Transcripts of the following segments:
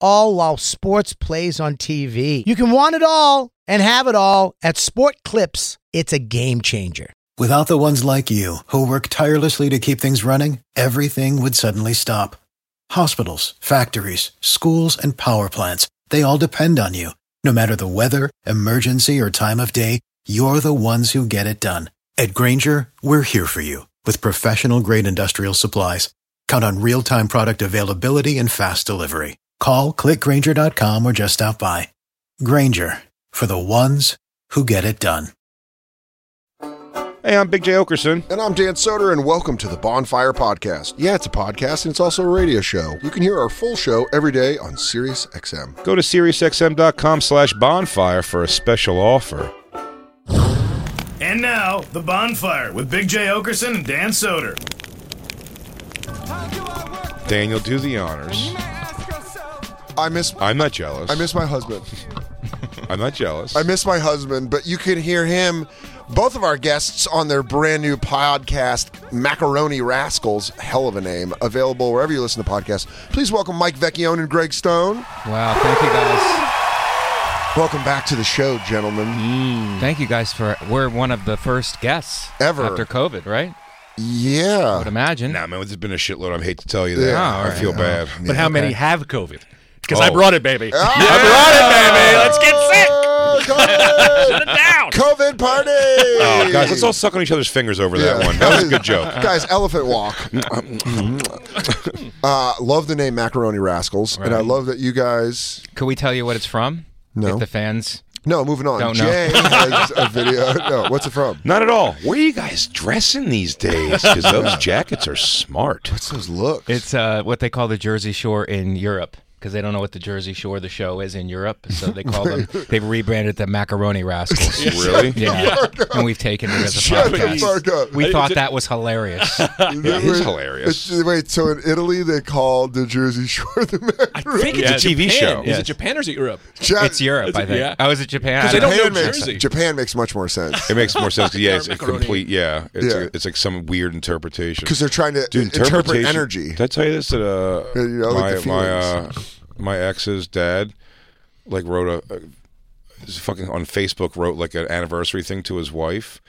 all while sports plays on TV. You can want it all and have it all at Sport Clips. It's a game changer. Without the ones like you, who work tirelessly to keep things running, everything would suddenly stop. Hospitals, factories, schools, and power plants, they all depend on you. No matter the weather, emergency, or time of day, you're the ones who get it done. At Grainger, we're here for you with professional grade industrial supplies. Count on real time product availability and fast delivery. Call clickgrainger.com or just stop by. Grainger for the ones who get it done. Hey, I'm Big Jay Oakerson. And I'm Dan Soder, and welcome to the Bonfire Podcast. Yeah, it's a podcast, and it's also a radio show. You can hear our full show every day on Sirius XM. Go to SiriusXM.com slash bonfire for a special offer. And now, The Bonfire with Big Jay Oakerson and Dan Soder. Daniel, do the honors. I miss I'm not jealous. I miss my husband. I'm not jealous. I miss my husband, but you can hear him, both of our guests, on their brand new podcast, Macaroni Rascals. Hell of a name. Available wherever you listen to podcasts. Please welcome Mike Vecchione and Greg Stone. Wow, thank you guys. Welcome back to the show, gentlemen. Mm. Thank you guys for we're one of the first guests Ever. after COVID, right? Yeah, I Yeah. would imagine. Nah, man, there's been a shitload. I hate to tell you that. Yeah. I feel bad. But how many have COVID? Because Oh. I brought it, baby. Ah! I brought it, baby. Let's get sick. Oh, COVID! Shut it down. COVID party! Oh, guys, let's all suck on each other's fingers over that one. That was a good joke. Guys, elephant walk. uh, love the name Macaroni Rascals, and I love that you guys. Could we tell you what it's from? No. If the fans. No, moving on. Don't know. Has a video. No, what's it from? Not at all. Where are you guys dressing these days? Because those jackets are smart. What's those looks? It's uh, what they call the Jersey Shore in Europe because they don't know what the Jersey Shore the show is in Europe, so they call them. They've rebranded the Macaroni Rascals. Really? Yeah, and we've taken it as a Shut the podcast. fuck up. We thought that was hilarious. It is hilarious. It's- wait, so in Italy they call the Jersey Shore the Macaroni. I think it's Yeah, a TV Japan. show. Is Yes. it Japan or is it Europe? Ja- It's Europe, I think. yeah. Oh, is it Japan? I Because they don't don't know. know Japan makes, Jersey. Japan makes much more sense It makes more sense. 'cause, Yeah, it's a Macaroni. complete. Yeah, it's, Yeah. A, it's like some weird interpretation. because they're trying to Dude, interpret interpretation- energy. Did I tell you this? That uh, Yeah, you know, like the my my uh, feelings. My ex's dad like wrote a, a fucking on Facebook wrote like an anniversary thing to his wife,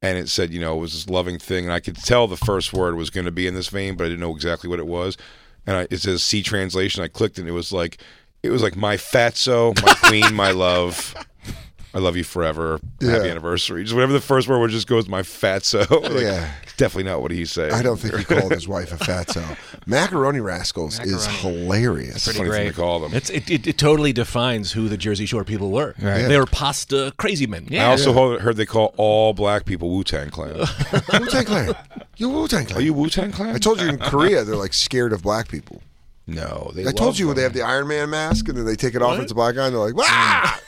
and it said you know it was this loving thing, and I could tell the first word was going to be in this vein, but I didn't know exactly what it was, and I, it says C translation. I clicked and it was like it was like my fatso, my queen, my love. I love you forever. Happy anniversary. Just whatever the first word was, just goes my fatso. Like, Yeah. definitely not what he's saying. I don't think he called his wife a fatso. Macaroni Rascals is hilarious. Funny thing great. to call them. It's, it, it, it totally defines who the Jersey Shore people were. Right. They were pasta crazy men. I also heard- heard they call all black people Wu Tang Clan. Wu Tang Clan. You Wu Tang Clan. Are you Wu Tang Clan? I told you in Korea they're like scared of black people. No, they. I told you when they have the Iron Man mask and then they take it off and it's a black guy and they're like, ah!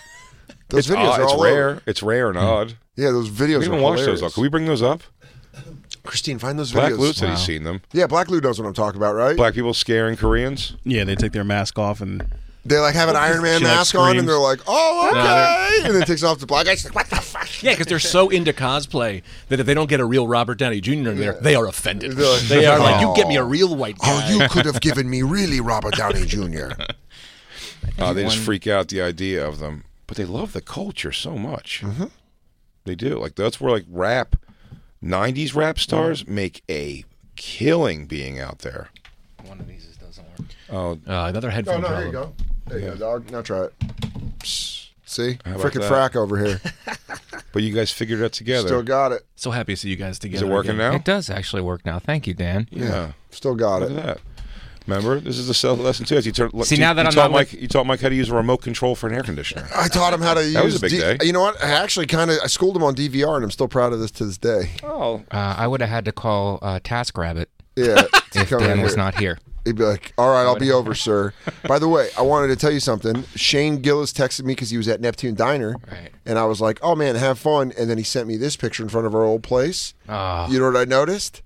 Those It's, videos odd, are it's all rare. over. It's rare and odd. Yeah, those videos We are haven't watched those. Up. Can we bring those up? Christine, find those videos. Black videos. Lou said he's seen them. Yeah, Black Lou knows what I'm talking about, right? Black people scaring Koreans. Yeah, they take their mask off and They like have an Iron Man She, like, mask on and they're like, oh, okay. and then it takes off the black guy. She's like, what the fuck? Yeah, because they're so into cosplay that if they don't get a real Robert Downey Jr. in there, they are offended. They're like- they are like, you Oh. get me a real white guy. Oh, you could have given me really Robert Downey Jr. Uh, they just freak out the idea of them, but they love the culture so much. Mm-hmm. They do. Like that's where like rap, '90s rap stars make a killing being out there. One of these doesn't work. Oh, Uh, another Oh, headphone no, there problem. you go. There you go, dog. Now try it. Psst. See? How about Freaking that? frack over here. but you guys figured it out together. Still got it. So happy to see you guys Is together. it working again. now? It does actually work now. Thank you, Dan. Yeah. Still got Look it. at that. Remember, this is the self lesson too. You turn, See, you- now that you I'm taught not Mike, with- you taught Mike how to use a remote control for an air conditioner. I taught him how to use. That was a big D- day. You know what? I actually kind of I schooled him on DVR, and I'm still proud of this to this day. Oh, Uh, I would have had to call uh, TaskRabbit Yeah, if come in Dan was here. not here. He'd be like, "All right, I'll be over, sir." By the way, I wanted to tell you something. Shane Gillis texted me because he was at Neptune Diner, Right. and I was like, "Oh man, have fun." And then he sent me this picture in front of our old place. Oh, You know what I noticed?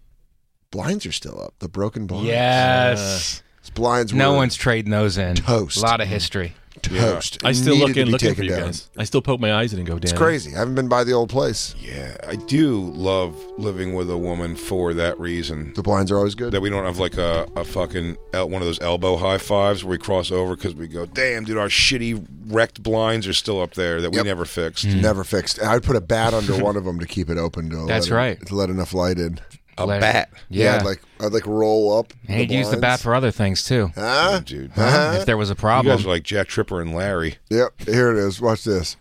Blinds are still up. The broken blinds. yes. Uh, These blinds. No were one's trading those in. Toast. A lot of history. toast. I still Needed look in looking for you down. guys. I still poke my eyes in and go, Dan. It's crazy. I haven't been by the old place. Yeah, I do love living with a woman for that reason. The blinds are always good. That we don't have like a, a fucking el- one of those elbow high fives where we cross over because we go, damn, dude, our shitty wrecked blinds are still up there that we Yep. never fixed. Never fixed. I'd put a bat under one of them to keep it open. To That's let it- right. to let enough light in. A Let- bat, Yeah. I'd like I'd like roll up. and he'd use the bat for other things too. Huh? dude. If there was a problem. You problem. guys are like Jack Tripper and Larry. Yep. Here it is. Watch this.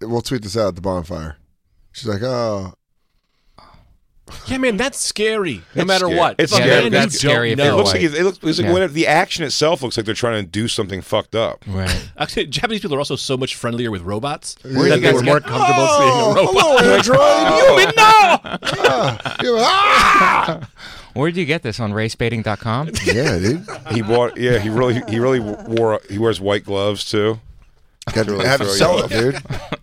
We'll tweet this out at the bonfire. She's like, oh, Yeah, man, that's scary. No It's matter scary. what. It's scary. man That's scary if It looks like it, it looks, it's like Yeah. when the action itself looks like they're trying to do something fucked up. Right. Actually, Japanese people are also so much friendlier with robots Where that they were more get- comfortable seeing a oh, robot. hello, Android. Human, no! Ah, you- ah! Where did you get this on racebaiting.com? yeah, dude. He bought, yeah, he really, he really wore, he wears white gloves too. Got to really have to throw you sell it, off.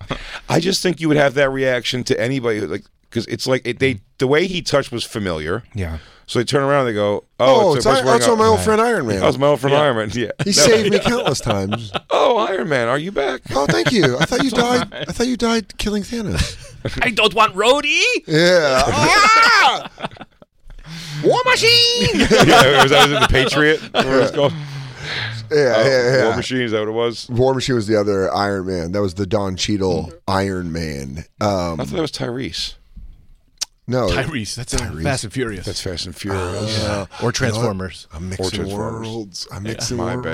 dude. I just think you would have that reaction to anybody, who, like, because it's like it, they, the way he touched was familiar. Yeah. So they turn around and they go, Oh, "Oh, it's, it's, a person wearing my old friend Iron Man. That was my old friend Iron Man. Yeah. he No. saved me countless times. Oh, Iron Man, are you back? Oh, thank you. I thought you died. I thought you died killing Thanos. I don't want Rhodey. Yeah. Ah! War Machine. yeah, was that was it the Patriot? What was it called? Yeah, yeah, yeah. War Machine. Is that what it was? War Machine was the other Iron Man. That was the Don Cheadle Iron Man. Um, I thought that was Tyrese. No, Tyrese. That's Tyrese. Fast and Furious. That's Fast and Furious. yeah. Or Transformers. I'm mixing Transformers. worlds. I'm mixing My worlds.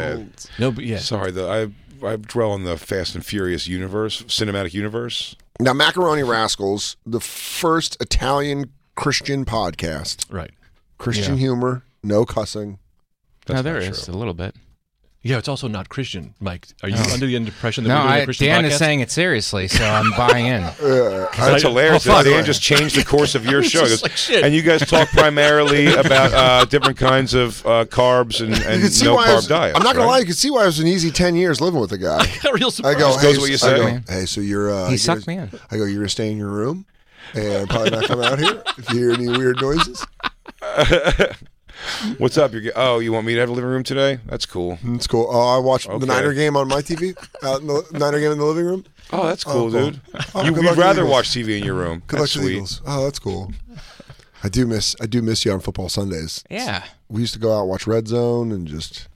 bad. No, but yeah. Sorry, the I I dwell on the Fast and Furious universe, cinematic universe. Now, Macaroni Rascals, the first Italian Christian podcast. Right. Christian Yeah. humor, no cussing. no, there not is true. a little bit. Yeah, it's also not Christian, Mike. Are you under the impression that No, we're doing I, a Christian Dan podcast? is saying it seriously, so I'm buying in. That's hilarious. oh, fuck. Dan just changed the course of your show. goes, like. And you guys talk primarily about uh, different kinds of uh, carbs and, You and can see no why I carb was, diet. I'm not gonna right? lie. You can see why it was an easy ten years living with the guy. Real I go, hey, goes what you I go, hey, so you're uh, He you're sucked me in. I go, you're gonna stay in your room and probably not come out here if you hear any weird noises. What's up? You're, oh, you want me to have a living room today? That's cool. Mm, it's cool. Oh, I watched Okay. the Niner game on my TV out in the Niner game in the living room. Oh, that's cool, oh, cool. dude. Oh, you, good you'd luck to the rather watch TV in your room. Good luck That's to the sweet. Eagles. Oh, that's cool. I do miss I do miss you on football Sundays. Yeah. We used to go out and watch Red Zone and just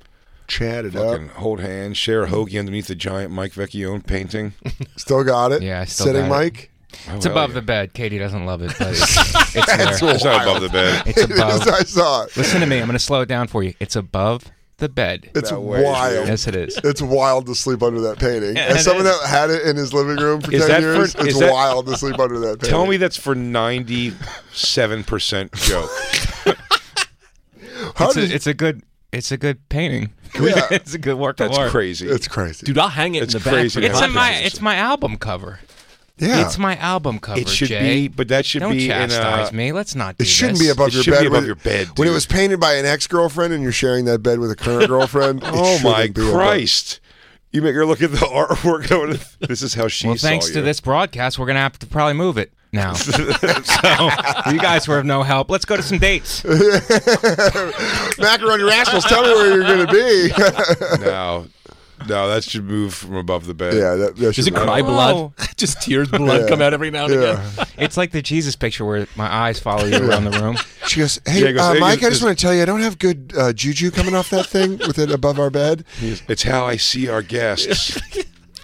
chat it Fucking up. hold hands, share a hoagie underneath the giant Mike Vecchione painting. Still got it. Yeah, I still Sitting got it. Mike. Oh, It's above yeah. the bed. Katie doesn't love it, but it's, it's there. It's not above the bed. It's above. I saw it. Listen to me. I'm going to slow it down for you. It's above the bed. It's That wild. Yes, it is. It's wild to sleep under that painting. Yeah, As someone is. that had it in his living room for Is ten years, for- it's that- wild to sleep under that painting. Tell me that's for 97% joke. How It's did a, it's a good. It's a good painting. Yeah. it's a good work of That's art. crazy. it's crazy. Dude, I'll hang it It's in the crazy back. It's for in the my. It's my album cover. Yeah. It's my album cover. it should Jay. be, but that should Don't be in chastise a, me. Let's not. Do it shouldn't this. be above It your should bed. be above when- your bed, When it was painted by an ex girlfriend and you're sharing that bed with a current girlfriend. it Oh my shouldn't above- Christ! You make her look at the artwork. going, This is how she Well, saw thanks you. to this broadcast, we're gonna have to probably move it now. so you guys were of no help. Let's go to some dates. Macaroni Rascals, tell me where you're going to be. No, no, that should move from above the bed. yeah, that, that Does should it be- cry Oh. blood? Just tears, blood Yeah. come out every now and Yeah. again. It's like the Jesus picture where my eyes follow you around the room. She goes, "Hey, Yeah, goes, uh, hey, Mike, I this- just want to tell you, I don't have good uh, juju coming off that thing with it above our bed. It's how I see our guests.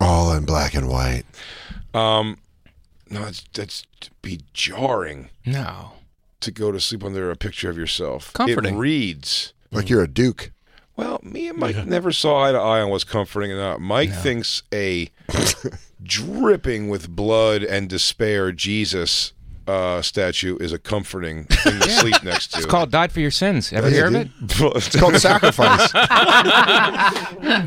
All in black and white. no, it's, that's to be jarring No. to go to sleep under a picture of yourself. Comforting. It reads. Like you're a duke. Well, me and Mike never saw eye to eye on what's comforting or not. Mike thinks a dripping with blood and despair Jesus uh, statue is a comforting thing to sleep next to. It's called "Died for Your Sins." Ever hear of it? It's called sacrifice.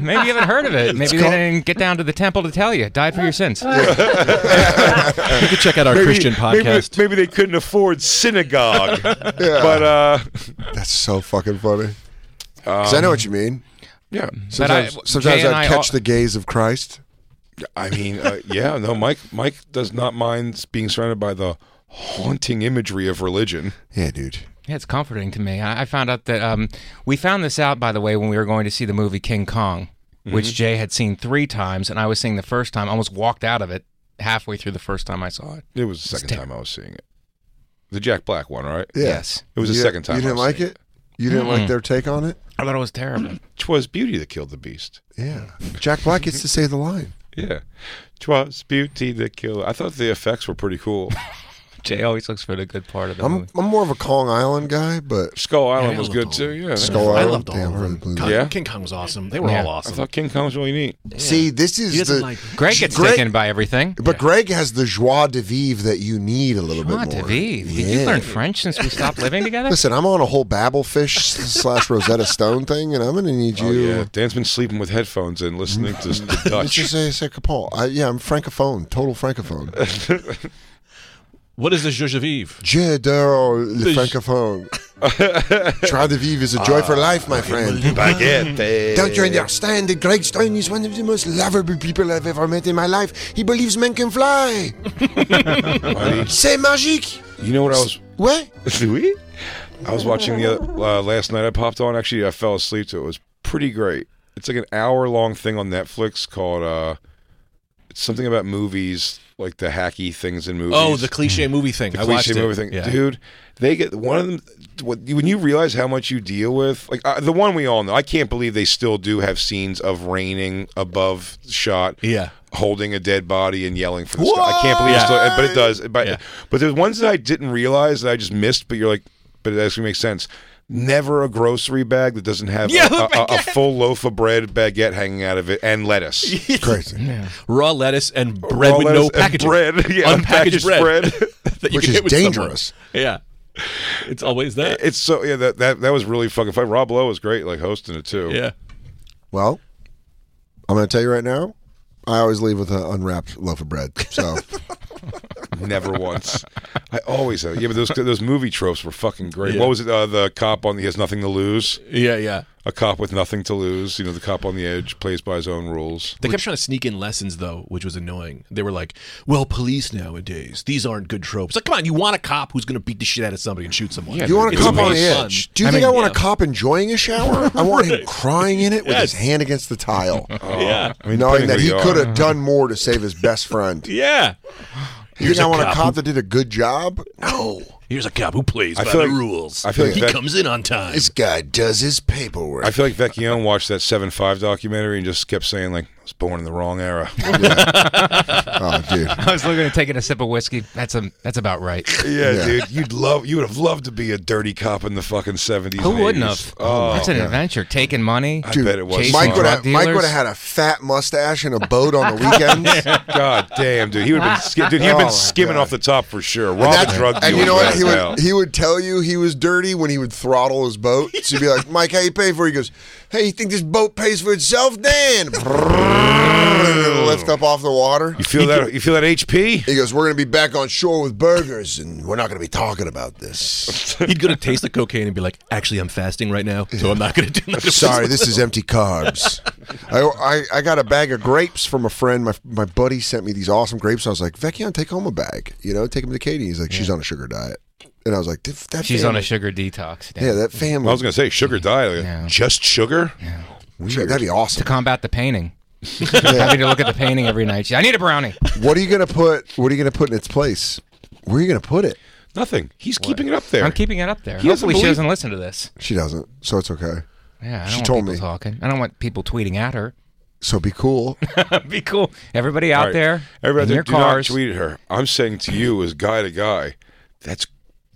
Maybe you haven't heard of it. Maybe they didn't get down to the temple to tell you. Died for your sins. You can check out our Christian podcast. maybe they couldn't afford synagogue, but uh, That's so fucking funny. 'Cause I know what you mean. yeah. Sometimes, I- sometimes Jay and I I catch al- the gaze of Christ. I mean, uh, yeah, no, Mike. Mike does not mind being surrounded by the haunting imagery of religion. Yeah, dude. Yeah, it's comforting to me. I, I found out that um, we found this out, by the way, when we were going to see the movie King Kong, which Jay had seen three times, and I was seeing the first time. Almost walked out of it halfway through the first time I saw it. It was the second time I was seeing it. The Jack Black one, right? Yeah. Yes, It was the You- second time. You didn't was like seeing it? You didn't like their take on it? I thought it was terrible. Twas beauty that killed the beast. Yeah. Jack Black gets to say the line. Yeah. Twas beauty that killed. I thought the effects were pretty cool. Jay always looks for the good part of the I'm movie. I'm more of a Kong Island guy, but Skull Island I was loved good all too. of Yeah. Skull I Island. loved all Damn, of really them. blew Kong- Yeah? King Kong was awesome. They were Yeah. all I awesome. thought King Kong was really neat. See, this He is doesn't the like Greg gets Greg- taken by everything. but Greg has the joie de vivre that you need a little bit more. Joie bit de more. vivre. Did you Yeah. learn French since we stopped living together? Listen, I'm on a whole Babelfish slash Rosetta Stone thing, and I'm going to need oh, you. Oh yeah. Dan's been sleeping with headphones and listening to the Let's Dutch. just say, say Capone. I, yeah, I'm francophone, total francophone. What is the joie de vivre? J'adore le francophone. Joie de vivre is a joy for life, my friend. Baguette. Don't you understand that Greg Stone is one of the most lovable people I've ever met in my life? He believes men can fly. C'est magique. You know what I was? What? Oui? I was watching the other, uh, last night. I popped on. Actually, I fell asleep to it. It was pretty great. It's like an hour long thing on Netflix called. uh It's something about movies, like the hacky things in movies. Oh, the cliche movie thing. the I watched cliche it. movie thing, Yeah. dude. They get one of them. What, when you realize how much you deal with, like uh, the one we all know, I can't believe they still do have scenes of raining above shot. Yeah. holding a dead body and yelling for the sky. I can't believe it still, but it does. But Yeah. but there's ones that I didn't realize that I just missed. But you're like, but it actually makes sense. Never a grocery bag that doesn't have Yeah, a, a, a, a full loaf of bread baguette hanging out of it and lettuce. Crazy. Raw lettuce and bread Raw with no and packaging. bread. Yeah, unpackaged unpackaged bread. bread. that you Which is hit with someone. dangerous. Yeah. It's always that. It's so yeah that that that was really fucking fun. Rob Lowe was great, like hosting it too. Yeah. Well, I'm going to tell you right now. I always leave with an unwrapped loaf of bread. So Never once. I always have. Yeah, but those those movie tropes were fucking great. Yeah. What was it? Uh, the cop on the he has nothing to lose. Yeah, yeah. A cop with nothing to lose. You know, the cop on the edge plays by his own rules. They kept trying to sneak in lessons though, which was annoying. They were like, "Well, police nowadays, these aren't good tropes." Like, come on, you want a cop who's going to beat the shit out of somebody and shoot someone? Yeah, you want a cop on the way fun. edge. Do you I think mean, I want yeah. a cop enjoying a shower? I want him crying in it with his hand against the tile, Yeah, I mean, knowing that he could have done more to save his best friend. yeah. You think I a want a cop cop that did a good job? No. Here's a cop who plays I by feel the like- rules. I feel like he that- comes in on time. This guy does his paperwork. I feel like Vecchione watched that seven five documentary and just kept saying like, "I was born in the wrong era." oh, dude. I was looking at taking a sip of whiskey. That's a that's about right. yeah, Yeah. dude, you'd love, you would have loved to be a dirty cop in the fucking seventies. Who wouldn't have? Oh, that's an oh, adventure. Taking money. I bet it was. Chasing Mike fun. would drug have Mike dealers. would have had a fat mustache and a boat on the weekends. God damn, dude, he would have been, sk- dude, he'd have Oh, been my skimming God. off the top for sure. And, Rob a drug and you know what? He would he would tell you he was dirty when he would throttle his boat. So you'd be like, Mike, how you pay for it? He goes, Hey, you think this boat pays for itself, Dan? Lift up off the water. You feel that? You feel that HP? He goes, We're gonna be back on shore with burgers and we're not gonna be talking about this. He'd go to taste the cocaine and be like, "Actually, I'm fasting right now, so I'm not going to do." that." Sorry, this is empty carbs. I, I, I got a bag of grapes from a friend. My my buddy sent me these awesome grapes. I was like, Vecchion, take home a bag. You know, take them to Katie. He's like, she's on a sugar diet. And I was like, "That- that She's on a sugar detox. Yeah, that family. I was gonna say sugar diet. Yeah. Just sugar? Weird. That'd be awesome to combat the painting. Having to look at the painting every night. I need a brownie. What are you gonna put? What are you gonna put in its place? Where are you gonna put it? Nothing. He's keeping it up there. I'm keeping it up there. He doesn't Hopefully, she doesn't listen to this. She doesn't, so it's okay. Yeah, I don't She want told people me. talking. I don't want people tweeting at her. So be cool. Be cool. Everybody out All right. there, Everybody, in your do cars. not tweet at her. I'm saying to you, as guy to guy, that's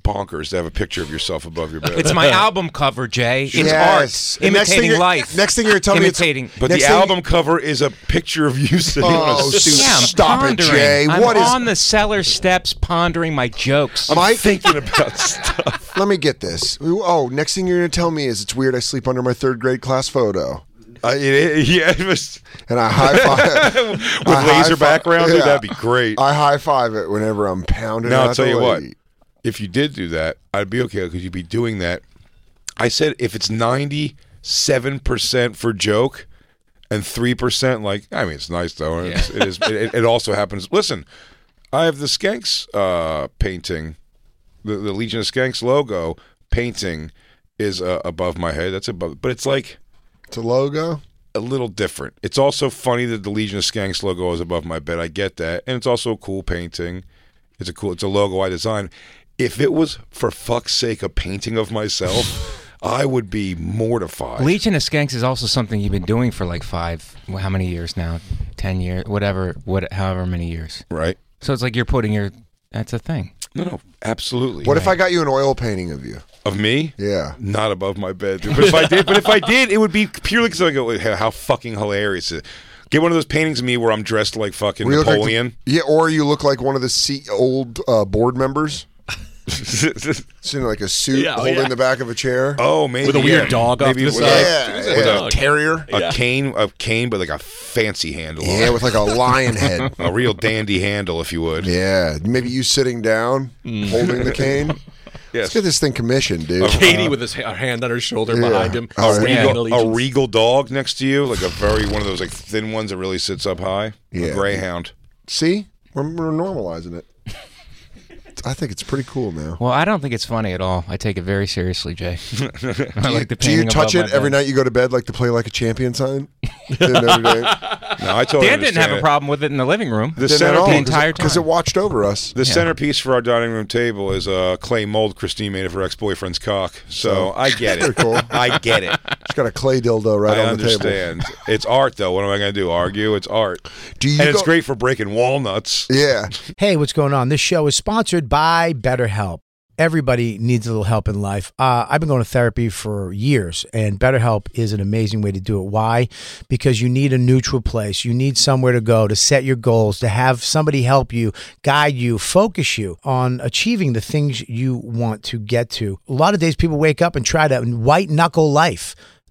bonkers to have a picture of yourself above your bed. It's my album cover, Jay. It's Yes. art. And next thing Imitating you're- life. next thing you're telling me it's- imitating. but Next the thing- album cover is a picture of you sitting on Oh, a dude, yeah, I'm stop it, pondering. Jay. I'm What is- on the cellar steps pondering my jokes. I'm Mike? thinking about stuff. Let me get this. Oh, next thing you're going to tell me is it's weird I sleep under my third grade class photo. Uh, it- it- yeah, it was And I high five with I laser fi- background. dude, that'd be great. I high five it whenever I'm pounding. Now I'll tell the you what. lady. If you did do that, I'd be okay because you'd be doing that. I said if it's ninety-seven percent for joke and three percent like, I mean, it's nice though. and It's, it is. It, it also happens. Listen, I have the Skanks uh, painting, the, the Legion of Skanks logo painting is uh, above my head. That's above, but it's like It's a logo. a little different. It's also funny that the Legion of Skanks logo is above my bed. I get that, and it's also a cool painting. It's a cool. It's a logo I designed. If it was for fuck's sake a painting of myself, I would be mortified. Legion of Skanks is also something you've been doing for like five, how many years now? Ten years, whatever, what, however many years. right? So it's like you're putting your. That's a thing. No, no, absolutely. What if I got you an oil painting of you? of me? Yeah. Not above my bed, dude. But if I did, but if I did, it would be purely because I go, "Hey, how fucking hilarious! is it?" Get one of those paintings of me where I'm dressed like fucking Where you look like the- Napoleon. yeah, or you look like one of the C- old uh, board members. Sitting in like a suit, Yeah, oh, holding yeah. the back of a chair. oh, maybe With a weird yeah. dog off maybe to the side. a- yeah, with yeah, a- terrier. a cane, a cane, but like a fancy handle. Yeah, with like a lion head. a real dandy handle, if you would. Yeah, maybe you sitting down, mm. holding the cane. Yes. Let's get this thing commissioned, dude. Katie with his ha- hand on her shoulder Yeah. behind him. Oh, A regal, a regal dog next to you, like a very one of those like thin ones that really sits up high. Yeah. A greyhound. See, we're, we're normalizing it. I think it's pretty cool now. Well, I don't think it's funny at all. I take it very seriously, Jay. I like the Do you painting touch above it my every bed. night you go to bed, like to play like a champion sign? In Notre Dame? No, I totally Dan didn't have a understand. problem with it in the living room. The Didn't at all, the centerpiece, entire because it time. watched over us. the centerpiece for our dining room table is a clay mold Christine made of her ex-boyfriend's cock. So I get it. Pretty cool. I get it. It's got a clay dildo right I on the table. understand. It's art, though. What am I going to do? Argue? It's art. Do you and it's great for breaking walnuts. Yeah. Hey, what's going on? This show is sponsored by BetterHelp. Everybody needs a little help in life. Uh, I've been going to therapy for years, and BetterHelp is an amazing way to do it. Why? Because you need a neutral place. You need somewhere to go to set your goals, to have somebody help you, guide you, focus you on achieving the things you want to get to. A lot of days, people wake up and try to white knuckle life.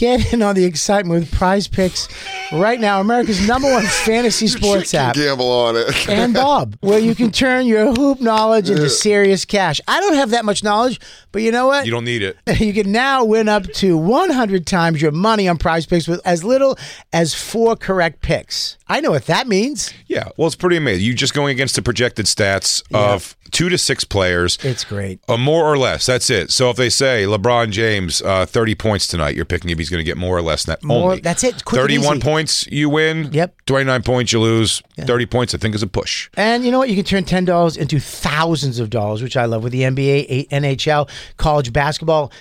Get in on the excitement with Prize Picks right now, America's number one fantasy sports app. Gamble on it. and Bob, where you can turn your hoop knowledge into serious cash. I don't have that much knowledge, but you know what? You don't need it. You can now win up to 100 times your money on prize picks with as little as four correct picks. I know what that means. Yeah, well, it's pretty amazing. You're just going against the projected stats of two to six players. It's great. Uh, more or less. That's it. So if they say LeBron James, uh, 30 points tonight, you're picking if he's going to get more or less than that. More- only. that's it. Quick and 31 easy. points, you win. Yep. 29 points, you lose. 30 points, I think, is a push. And you know what? You can turn ten dollars into thousands of dollars, which I love with the NBA, NHL, college basketball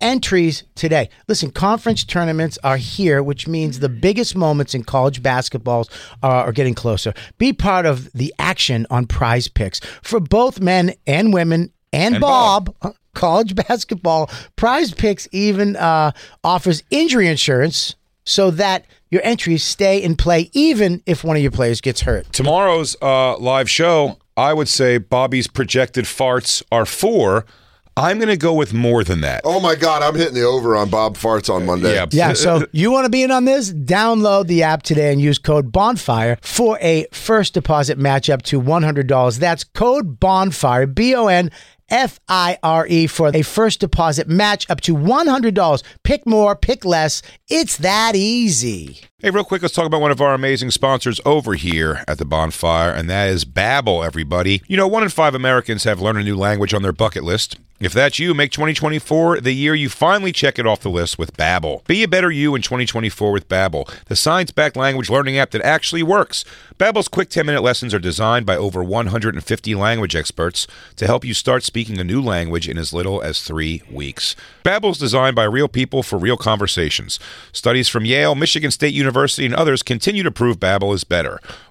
entries today. Listen, conference tournaments are here, which means the biggest moments in college basketballs are, are getting closer. Be part of the action on Prize Picks for both men and women and, And Bob. uh, College basketball prize picks even uh, offers injury insurance so that your entries stay in play even if one of your players gets hurt. Tomorrow's uh, live show, I would say Bobby's projected farts are four. I'm going to go with more than that. Oh my God, I'm hitting the over on Bob Farts on Monday. Yeah. Yeah, so you want to be in on this? Download the app today and use code BONFIRE for a first deposit match up to $100. That's code BONFIRE, B O N F I R E, for a first deposit match up to $100. Pick more, pick less. It's that easy. Hey, real quick, let's talk about one of our amazing sponsors over here at the bonfire, and that is Babbel, everybody. You know, one in five Americans have learned a new language on their bucket list. If that's you, make 2024 the year you finally check it off the list with Babbel. Be a better you in 2024 with Babbel, the science-backed language learning app that actually works. Babbel's quick 10-minute lessons are designed by over 150 language experts to help you start speaking a new language in as little as 3 weeks. Babbel's designed by real people for real conversations. Studies from Yale, Michigan State University, and others continue to prove Babbel is better.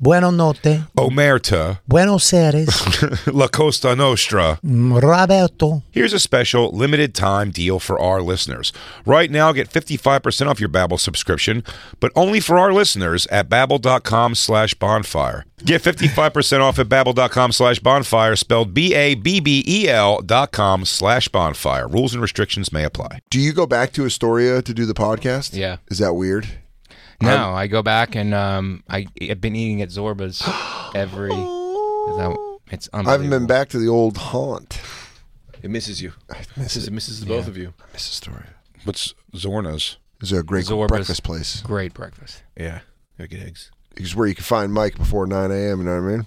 Buono notte. Omerta, Buenos Aires. La Costa Nostra. Mm, Roberto. Here's a special limited time deal for our listeners. Right now, get 55% off your Babbel subscription, but only for our listeners at babbel.com slash bonfire. Get 55% off at babbel.com slash bonfire, spelled B-A-B-B-E-L E dot com slash bonfire. Rules and restrictions may apply. Do you go back to Astoria to do the podcast? Yeah. Is that weird? No, I go back and um, I, I've been eating at Zorba's every. is that- It's I haven't been back to the old haunt. It misses you. miss It misses the both of you. Miss story. What's Zorna's? It's a great Zorba's. breakfast place. Great breakfast. Yeah. Gotta get eggs. It's where you can find Mike before 9 a.m., you know what I mean?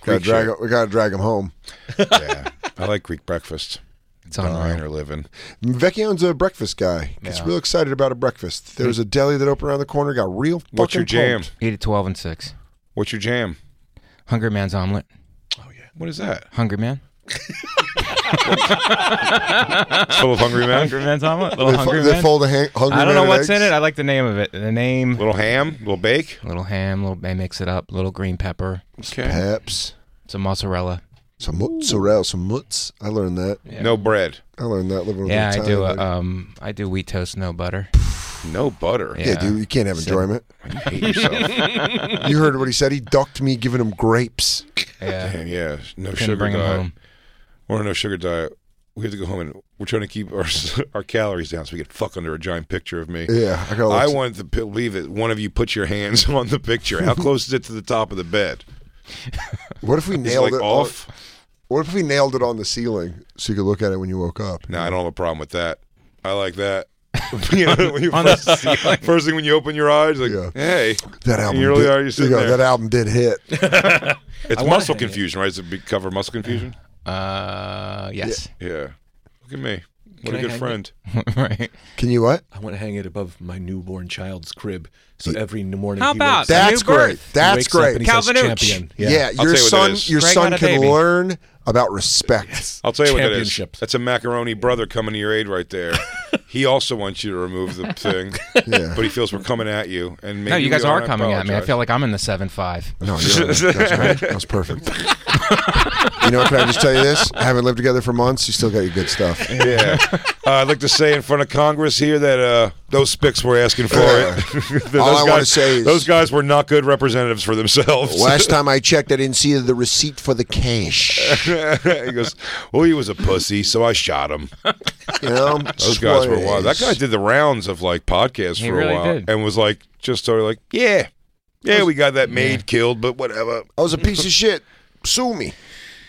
Gotta Greek drag, shit. we gotta drag him home. Yeah, I like Greek breakfast. It's Dying unreal. or living. Vecchio's a breakfast guy. Gets Yeah. real excited about a breakfast. There was a deli that opened around the corner, got real What's your jam? pumped. Eat at 12 and 6. What's your jam? Hungry Man's Omelet. Oh yeah. What is that? Hungry Man? Full of hungry men? Hungry Man's Omelet? Little They, Hungry fo- they Man? fold a hang- hungry I don't man know what's eggs. in it. I like the name of it. The name. Little ham? Little bake? Little ham, little they mix it up, little green pepper, Okay. Peps. some mozzarella. Some mozzarella, some mutts. I learned that. No bread. I learned that living Yeah, I do. Italian A, um, I do wheat toast, no butter. No butter. Yeah. yeah, dude, you can't have enjoyment. You hate yourself. You heard what he said. He ducked me giving him grapes. Yeah, Damn, yeah. No couldn't sugar bring him diet. home. We're on a no sugar diet. We have to go home and we're trying to keep our our calories down so we can fuck under a giant picture of me. Yeah, I got. I wanted to believe that one of you put your hands on the picture. How close is it to the top of the bed? What if we nailed like it off? On, what if we nailed it on the ceiling so you could look at it when you woke up? No, I don't have a problem with that. I like that. you know, when you On first, ceiling. first thing when you open your eyes, like, Yeah. hey, That album. You really did, are. You're sitting you know, there. That album did hit. It's wanna muscle hang it. confusion, right? It's it cover, muscle confusion. Uh, yes. Yeah. Look at me. What Can a I good friend. right. Can you what? I want to hang it above my newborn child's crib, so every morning. How he about wakes that? up- That's new birth. great. he That's wakes up great. and he says Calvin Ooch. champion. Yeah, I'll your tell you what son, it is. your Greg son had a can baby. learn about respect. I'll tell you what that is. Championships. That's a macaroni brother coming to your aid right there. he also wants you to remove the thing, Yeah. but he feels we're coming at you. And maybe No, you we guys are and I coming at me. I apologize. feel like I'm in the seven five. No, you're right. that's right. That was perfect. You know, can I just tell you this? I haven't lived together for months. You still got your good stuff. Yeah, uh, I'd like to say in front of Congress here that uh, those spics were asking for it. those All I wanna guys, say is- those guys were not good representatives for themselves. Last time I checked, I didn't see the receipt for the cash. he goes, "Well, he was a pussy, so I shot him." You know, Those guys were wild. That guy did the rounds of like podcasts He for really a while, did. and was like, just sort of like, "Yeah, yeah, we got that maid killed, but whatever." I was a piece of shit. Sue me.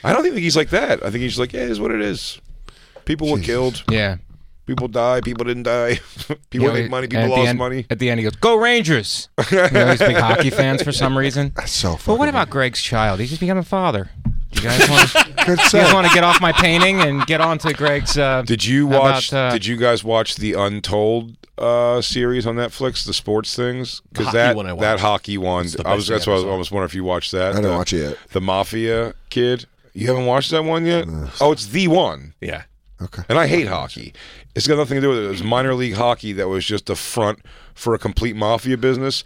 I don't think he's like that. I think he's like, "Yeah, it is what it is." People were killed. Yeah. People die. People didn't die. people You know, make money. and People at the lost end- money. At the end, he goes, "Go Rangers!" you know, he's big hockey fans for some reason. That's so funny. But funny. what about Greg's child? He's just become a father. You guys want to? Good you guys set. want to get off my painting and get on to Greg's? Uh, Did you how watch? about, uh, did you guys watch the Untold uh, series on Netflix, the sports things? The hockey that one I that hockey one, the I was. best That's why I was episode. almost wondering if you watched that. I didn't the, watch it yet. The Mafia kid. You haven't watched that one yet? Oh, it's the one. Yeah. Okay. And I hate hockey. It's got nothing to do with it. It was minor league hockey that was just a front for a complete mafia business.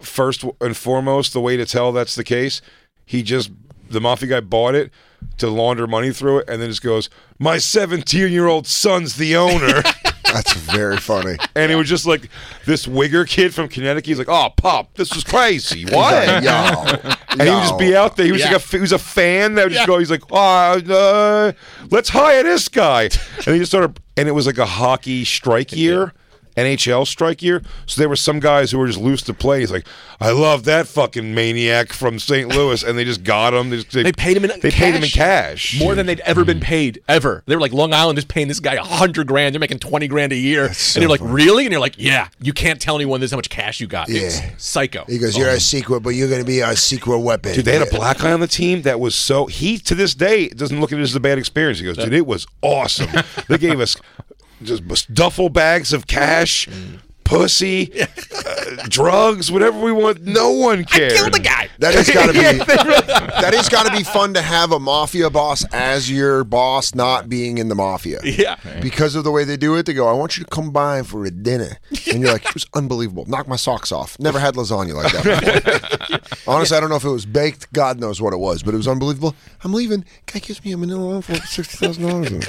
First and foremost, the way to tell that's the case, he just the mafia guy bought it to launder money through it, and then just goes, "My 17 year old son's the owner." That's very funny. And it was just like this Wigger kid from Connecticut. He's like, "Oh, pop, this was crazy. What?" Yo, And he would just be out there. He was like a he was a fan that would just go. He's like, oh, uh, let's hire this guy. And he just sort of and it was like a hockey strike year, NHL strike year. So there were some guys who were just loose to play. He's like, I love that fucking maniac from St. Louis, and they just got him. They, just, They paid him in They paid him in cash. More than they'd ever been mm-hmm. paid ever. They were like Long Island is paying this guy a hundred grand. They're making twenty grand a year, so and you're like, funny. really? And you're like, yeah. You can't tell anyone this how much cash you got. Yeah. It's psycho. He goes, "You're a oh. secret, but you're going to be a secret weapon." Dude, they had a black guy on the team that was so he to this day doesn't look at it as a bad experience. He goes, dude, it was awesome. they gave us just duffel bags of cash, pussy, uh, drugs, whatever we want. No one cared. Kill the guy. That has got to be. That has got to be fun to have a mafia boss as your boss, not being in the mafia. Yeah. Because of the way they do it, they go, "I want you to come by for a dinner," and you're like, "It was unbelievable. Knock my socks off. Never had lasagna like that." Before. Honestly, I don't know if it was baked. God knows what it was, but it was unbelievable. I'm leaving. Guy gives me a Manila envelope for sixty thousand dollars.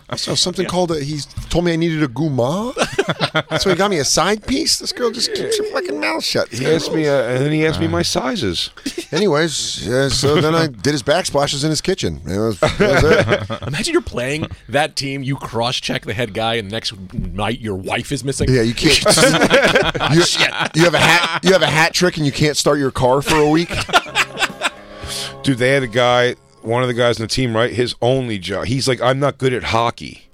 I saw something called a. He told me I needed a gourmand, so he got me a side piece. This girl just keeps her fucking mouth shut. He asked me, uh, and then he asked me my sizes. Anyways, yeah, so then I did his backsplashes in his kitchen. It was, that was it. Imagine you're playing that team. You cross check the head guy, and the next night your wife is missing. Yeah, you can't. you, you have a hat. You have a hat trick, and you can't start your car for a week. Dude, they had a guy, one of the guys on the team, right? His only job. He's like, I'm not good at hockey.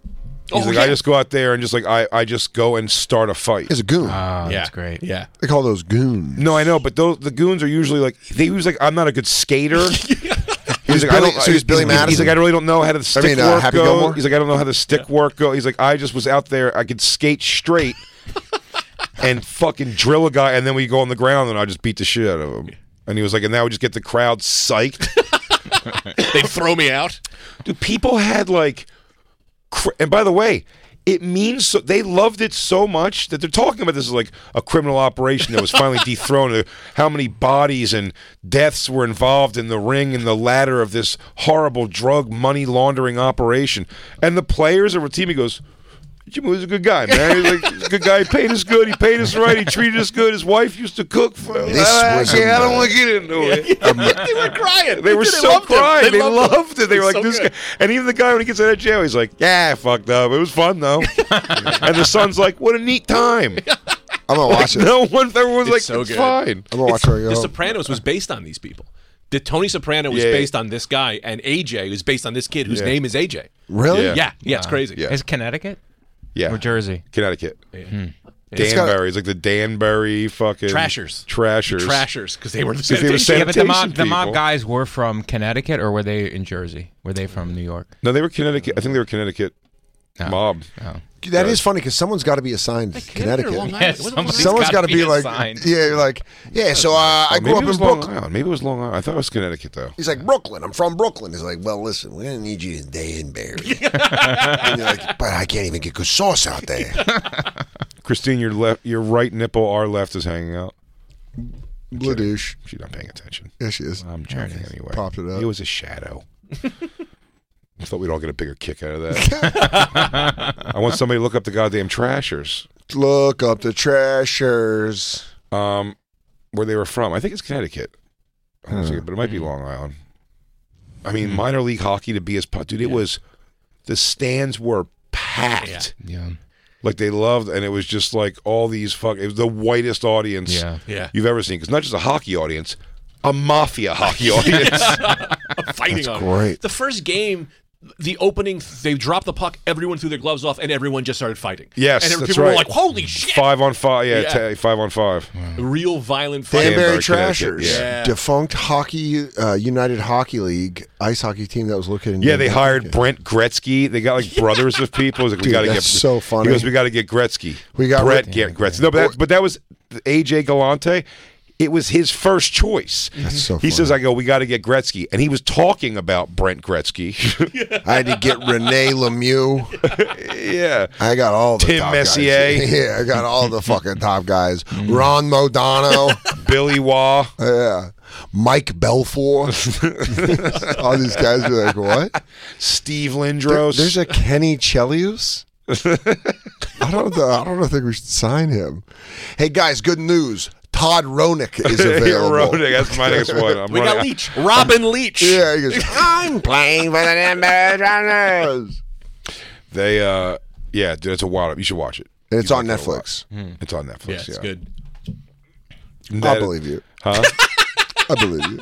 He's Oh, like, yeah. I just go out there and just like I, I just go and start a fight. He's a goon. oh, yeah, that's great. Yeah. they call those goons. No, I know, but those the goons are usually like they was like I'm not a good skater. He's like, Billy- so he's Billy He's Madison? like, I really don't know how the stick mean, uh, work Happy goes. Gilmore? He's like, I don't know how the stick work go. He's like, I just was out there. I could skate straight and fucking drill a guy, and then we go on the ground and I just beat the shit out of him. And he was like, and that would just get the crowd psyched. They throw me out. Dude, people had like, cr- and by the way, it means so, they loved it so much that they're talking about this as like a criminal operation that was finally dethroned. Uh, How many bodies and deaths were involved in the ring and the ladder of this horrible drug money laundering operation? And the players of our team, he goes. Jim was a good guy, man. He's like, he's a good guy. He paid us good. He paid us right. He treated us good. His wife used to cook for him. This Ah, was yeah, I a- don't want to get into it. they were crying. They were so loved crying. They, loved, him. it. They were like, so this good. guy. And even the guy, when he gets out of jail, he's like, yeah, I fucked up. It was fun, though. and the son's like, what a neat time. I'm gonna watch it. no one, everyone's It's like, so it's good. fine. I'm gonna watch it. when I go The home. Sopranos was based on these people. The Tony Soprano was Yeah. based on this guy, and AJ was based on this kid whose Yeah. name is AJ. Really? Yeah. Yeah, yeah, it's crazy. Yeah. Is Connecticut? Yeah. Or Jersey? Connecticut. Hmm. It's Danbury. It's like the Danbury fucking Trashers. Trashers. Trashers because they were the Because they were sanitation. Yeah, but the mob, the mob people. guys were from Connecticut, or were they in Jersey? Were they from New York? No, they were Connecticut. I think they were Connecticut Oh. mob. Oh. That is funny because someone's got to be assigned to Connecticut. Long Yeah, Island. What- what- somebody's Someone's got to be, be like, yeah, like, yeah. So uh, I Oh, grew up it was in Long Brooklyn. Island. Maybe it was Long Island. I thought it was Connecticut though. He's like Brooklyn. I'm from Brooklyn. He's like, well, listen, we're gonna need you in Danbury. and you're like, but I can't even get good sauce out there. Christine, your left, your right nipple, our left is hanging out. Bladish. She's not paying attention. Yeah, she is. I'm joking anyway. Popped it up. It was a shadow. I thought we'd all get a bigger kick out of that. I want somebody to look up the goddamn trashers. Look up the trashers. Um, where they were from. I think it's Connecticut. I don't see it, but it might Hmm. be Long Island. I mean, minor league hockey to be as pu- dude. It was the stands were packed. Yeah. Like they loved, and it was just like all these fuck. It was the whitest audience Yeah. Yeah. you've ever seen. Because not just a hockey audience, a mafia hockey audience. a fighting on. it. great. The first game, the opening, they dropped the puck, everyone threw their gloves off, and everyone just started fighting. Yes, and that's people were right. like, "Holy shit!" five on five, yeah, Yeah. ta- five on five. Real violent fighting. Danbury Danbury, Trashers, yeah. defunct hockey, uh, United Hockey League ice hockey team that was looking. in Yeah, they hired Brent Gretzky. They got like brothers of people. He's like, we got to get. so funny. He goes, we got to get Gretzky. We got Brett Ri- Gretzky. No, but that, but that was AJ Galante. It was his first choice. That's so He funny. says, "I go, we got to get Gretzky," and he was talking about Brent Gretzky. I had to get Rene Lemieux. yeah, I got all the Tim top Messier. Guys. Yeah, I got all the fucking top guys. Mm. Ron Modano. Billy Waugh. yeah. Mike Belfour. all these guys are like, what? Steve There- Lindros. there's a Kenny Chelios. I don't know. I don't think we should sign him. Hey guys, good news. Todd Roenick is available. Roenick, That's my next one. I'm We running- got Leach, Robin Leach. Yeah, he goes, I'm playing for the Denver Broncos. They, uh, yeah, dude, it's a wild. Up. You should watch it. And it's You'd on like it a lot. Netflix. It's on Netflix. Yeah, Yeah, it's good. I believe you. Huh? I believe you.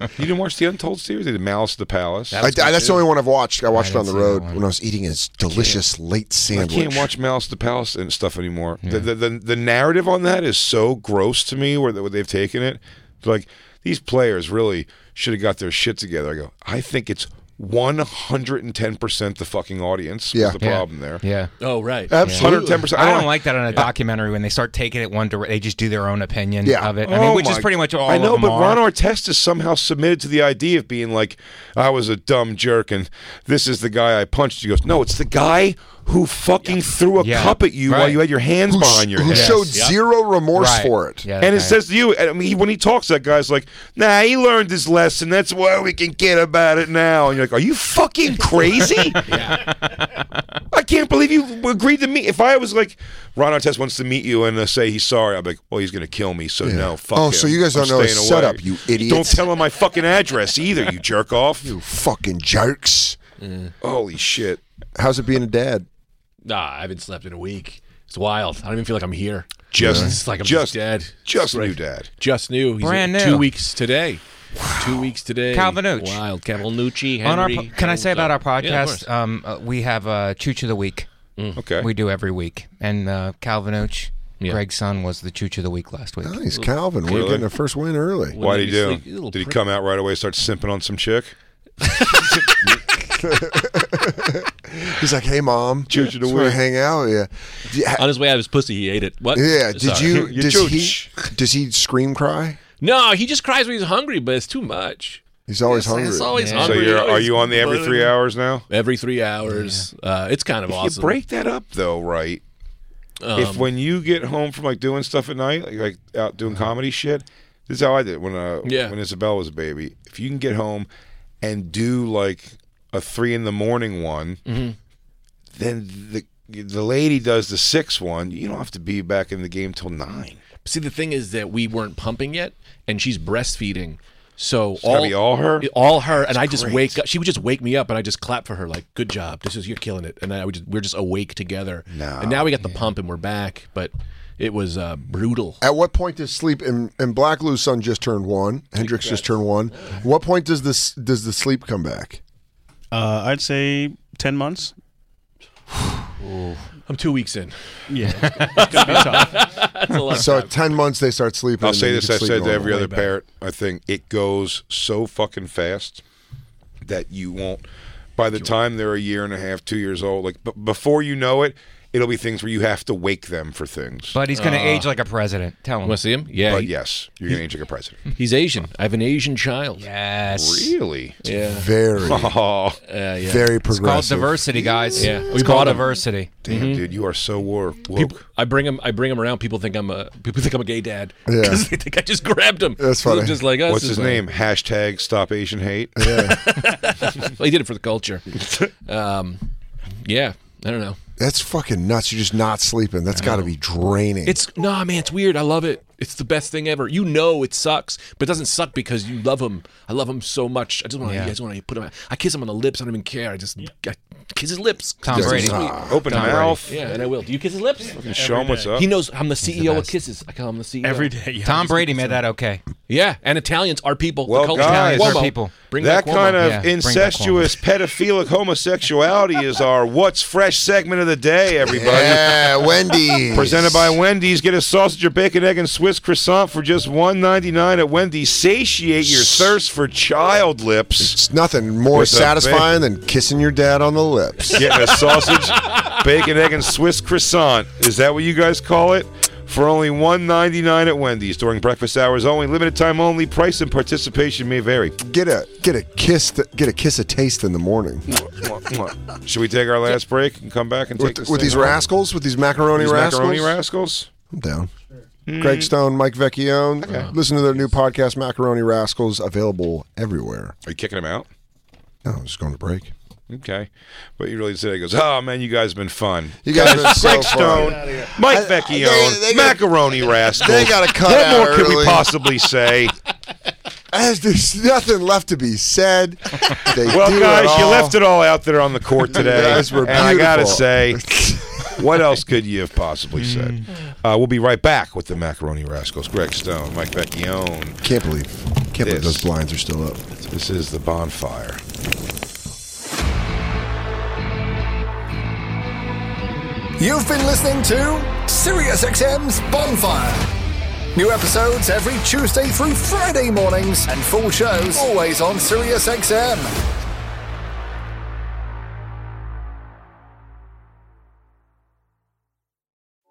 you didn't watch the Untold series? They did Malice at the Palace. That I, was good, that's the only one I've watched. I watched it on the didn't see that road when I was eating his delicious late sandwich. I can't watch Malice at the Palace and stuff anymore. The, the, the the narrative on that is so gross to me where, they- where they've taken it. Like these players really should have got their shit together. I go. I think it's one hundred and ten percent the fucking audience. Yeah. was the Yeah. problem there. Yeah. Oh, right. Hundred ten percent. I don't like that on a documentary when they start taking it one direction. They just do their own opinion Yeah. of it. I mean, Oh which is pretty much all I know, of them but are. Ron Artest is somehow submitted to the idea of being like, I was a dumb jerk, and this is the guy I punched. He goes, No, it's the guy who fucking threw a Yeah. cup at you while you had your hands Who, behind your who head. showed Yep. zero remorse Right. for it. Yeah, And it okay. says to you, I mean, he, when he talks, that guy's like, "Nah, he learned his lesson. That's why we can get about it now." And you're like, "Are you fucking crazy?" I can't believe you agreed to meet. If I was like, Ron Artest wants to meet you and uh, say he's sorry, I'm like, "Well, he's gonna kill me, so no, fuck Oh, him. so you guys I'm don't know his staying setup, away." you idiots. Don't tell him my fucking address either, you jerk off. You fucking jerks. Holy shit! How's it being a dad? Nah, I haven't slept in a week. It's wild. I don't even feel like I'm here. Just, It's like I'm just just dead. just Right. new dad. Just new. He's Brand new. Two weeks today. Two weeks today. Calvinucci. Wild. Calvinucci. Henry. on our, po- can I say about our podcast? course. um, uh, we have uh, Chooch of the Week. Okay. We do every week, and uh, Calvin Oach, Yeah. Greg's son, was the Chooch of the Week last week. Nice, Calvin. We're getting a first win early. Wouldn't Why let did he do? sleep, Did he prick. come out right away, start simping on some chick? He's like, "Hey, mom, Chooch of the just wanna hang out with you." Do you- ha- On his way out of his pussy, he ate it. What? Yeah. Did Sorry. you? You Does he? Does he scream cry? No, he just cries when he's hungry, but it's too much. He's always It's- hungry. It's always Yeah. So hungry. you're are you on the every three hours now? Every three hours. Uh, it's kind of If awesome. you break that up though, right? if Um, when you get home from like doing stuff at night, like, like out doing comedy shit, this is how I did it when uh Yeah. when Isabel was a baby. If you can get home and do like a three in the morning one, Mm-hmm. then the the lady does the six one. You don't have to be back in the game till nine. See, the thing is that we weren't pumping yet, and she's breastfeeding. So It's all all her? all her, and I just great. wake up. She would just wake me up, and I just clap for her, like, "Good job, this is you're killing it." And I would just, we're just awake together. No, and now we got the pump, and we're back. But it was uh, brutal. At what point does sleep? And, and Black Lou's son just turned one. Hendrix just turned one. What point does this does the sleep come back? Uh, I'd say ten months. I'm two weeks in. Yeah, it's gonna be tough. That's a lot. So at ten months they start sleeping. I'll and say then you this: can I sleep said to normal. every other parent, I think it goes so fucking fast that you won't. By the time they're a year and a half, two years old, like b- before you know it, it'll be things where you have to wake them for things. But he's going to age like a president. Tell him. Want to see him? Yeah, But he- yes, you're gonna age like a president. he's Asian. I have an Asian child. Yes. Really? Yeah, Very, Oh, uh, yeah. very It's called progressive. diversity, guys. Yeah. It's We called diversity. damn, dude, you are so woke. People, I bring him. I bring him around. People think I'm a. People think I'm a gay dad. Yeah. because they think I just grabbed him. That's They look funny. Just like us. What's It's his like- name? Hashtag Stop Asian Hate. Well, he did it for the culture. um, yeah, I don't know. That's fucking nuts. You're just not sleeping. That's got to be draining. It's no man. It's weird. I love it. It's the best thing ever. You know it sucks, but it doesn't suck because you love him. I love him so much. I just want to. Yeah. I just want to put him. I kiss him on the lips. I don't even care. I just I kiss his lips. Tom Just Brady. sweet. Open Tom mouth. Yeah, and I will. Do you kiss his lips? Show him what's up. He knows I'm the CEO of kisses. I call him the CEO Every day. you Tom Brady made that okay. Yeah, and Italians are people. Well, the culture. guys, Italians are people. Bring that back kind of Yeah, incestuous, pedophilic homosexuality is our "What's Fresh" segment of the day. Everybody. yeah, Wendy. Presented by Wendy's. Get a sausage or bacon, egg, and Swiss croissant for just one ninety nine at Wendy's. Satiate your thirst for child lips. It's nothing more With a satisfying than kissing your dad on the lips. Getting a sausage, bacon, egg, and Swiss croissant. Is that what you guys call it? For only one ninety nine at Wendy's during breakfast hours only. Limited time only. Price and participation may vary. Get a get a kiss. th- get a kiss of taste in the morning Should we take our last break and come back and take with, this with thing these home? rascals. With these macaroni These rascals. macaroni rascals. I'm down. Greg hmm. Stone, Mike Vecchione. Listen to their new podcast, Macaroni Rascals, available everywhere. Are you kicking them out? No, I'm just going to break. Okay, but you really said he goes. Oh man, you guys have been fun. You guys have been so Greg fun. Stone, Mike I- Vecchione, they- they got- macaroni rascals. they gotta cut What out more could we possibly say? As there's nothing left to be said. They Well, do it guys, you left it all out there on the court today, guys were and I gotta say, what else could you have possibly said? Uh, we'll be right back with the macaroni rascals. Greg Stone, Mike Vecchione. Can't believe, can't believe This. those blinds are still up. This is the bonfire. You've been listening to SiriusXM's Bonfire. New episodes every Tuesday through Friday mornings, and full shows always on SiriusXM.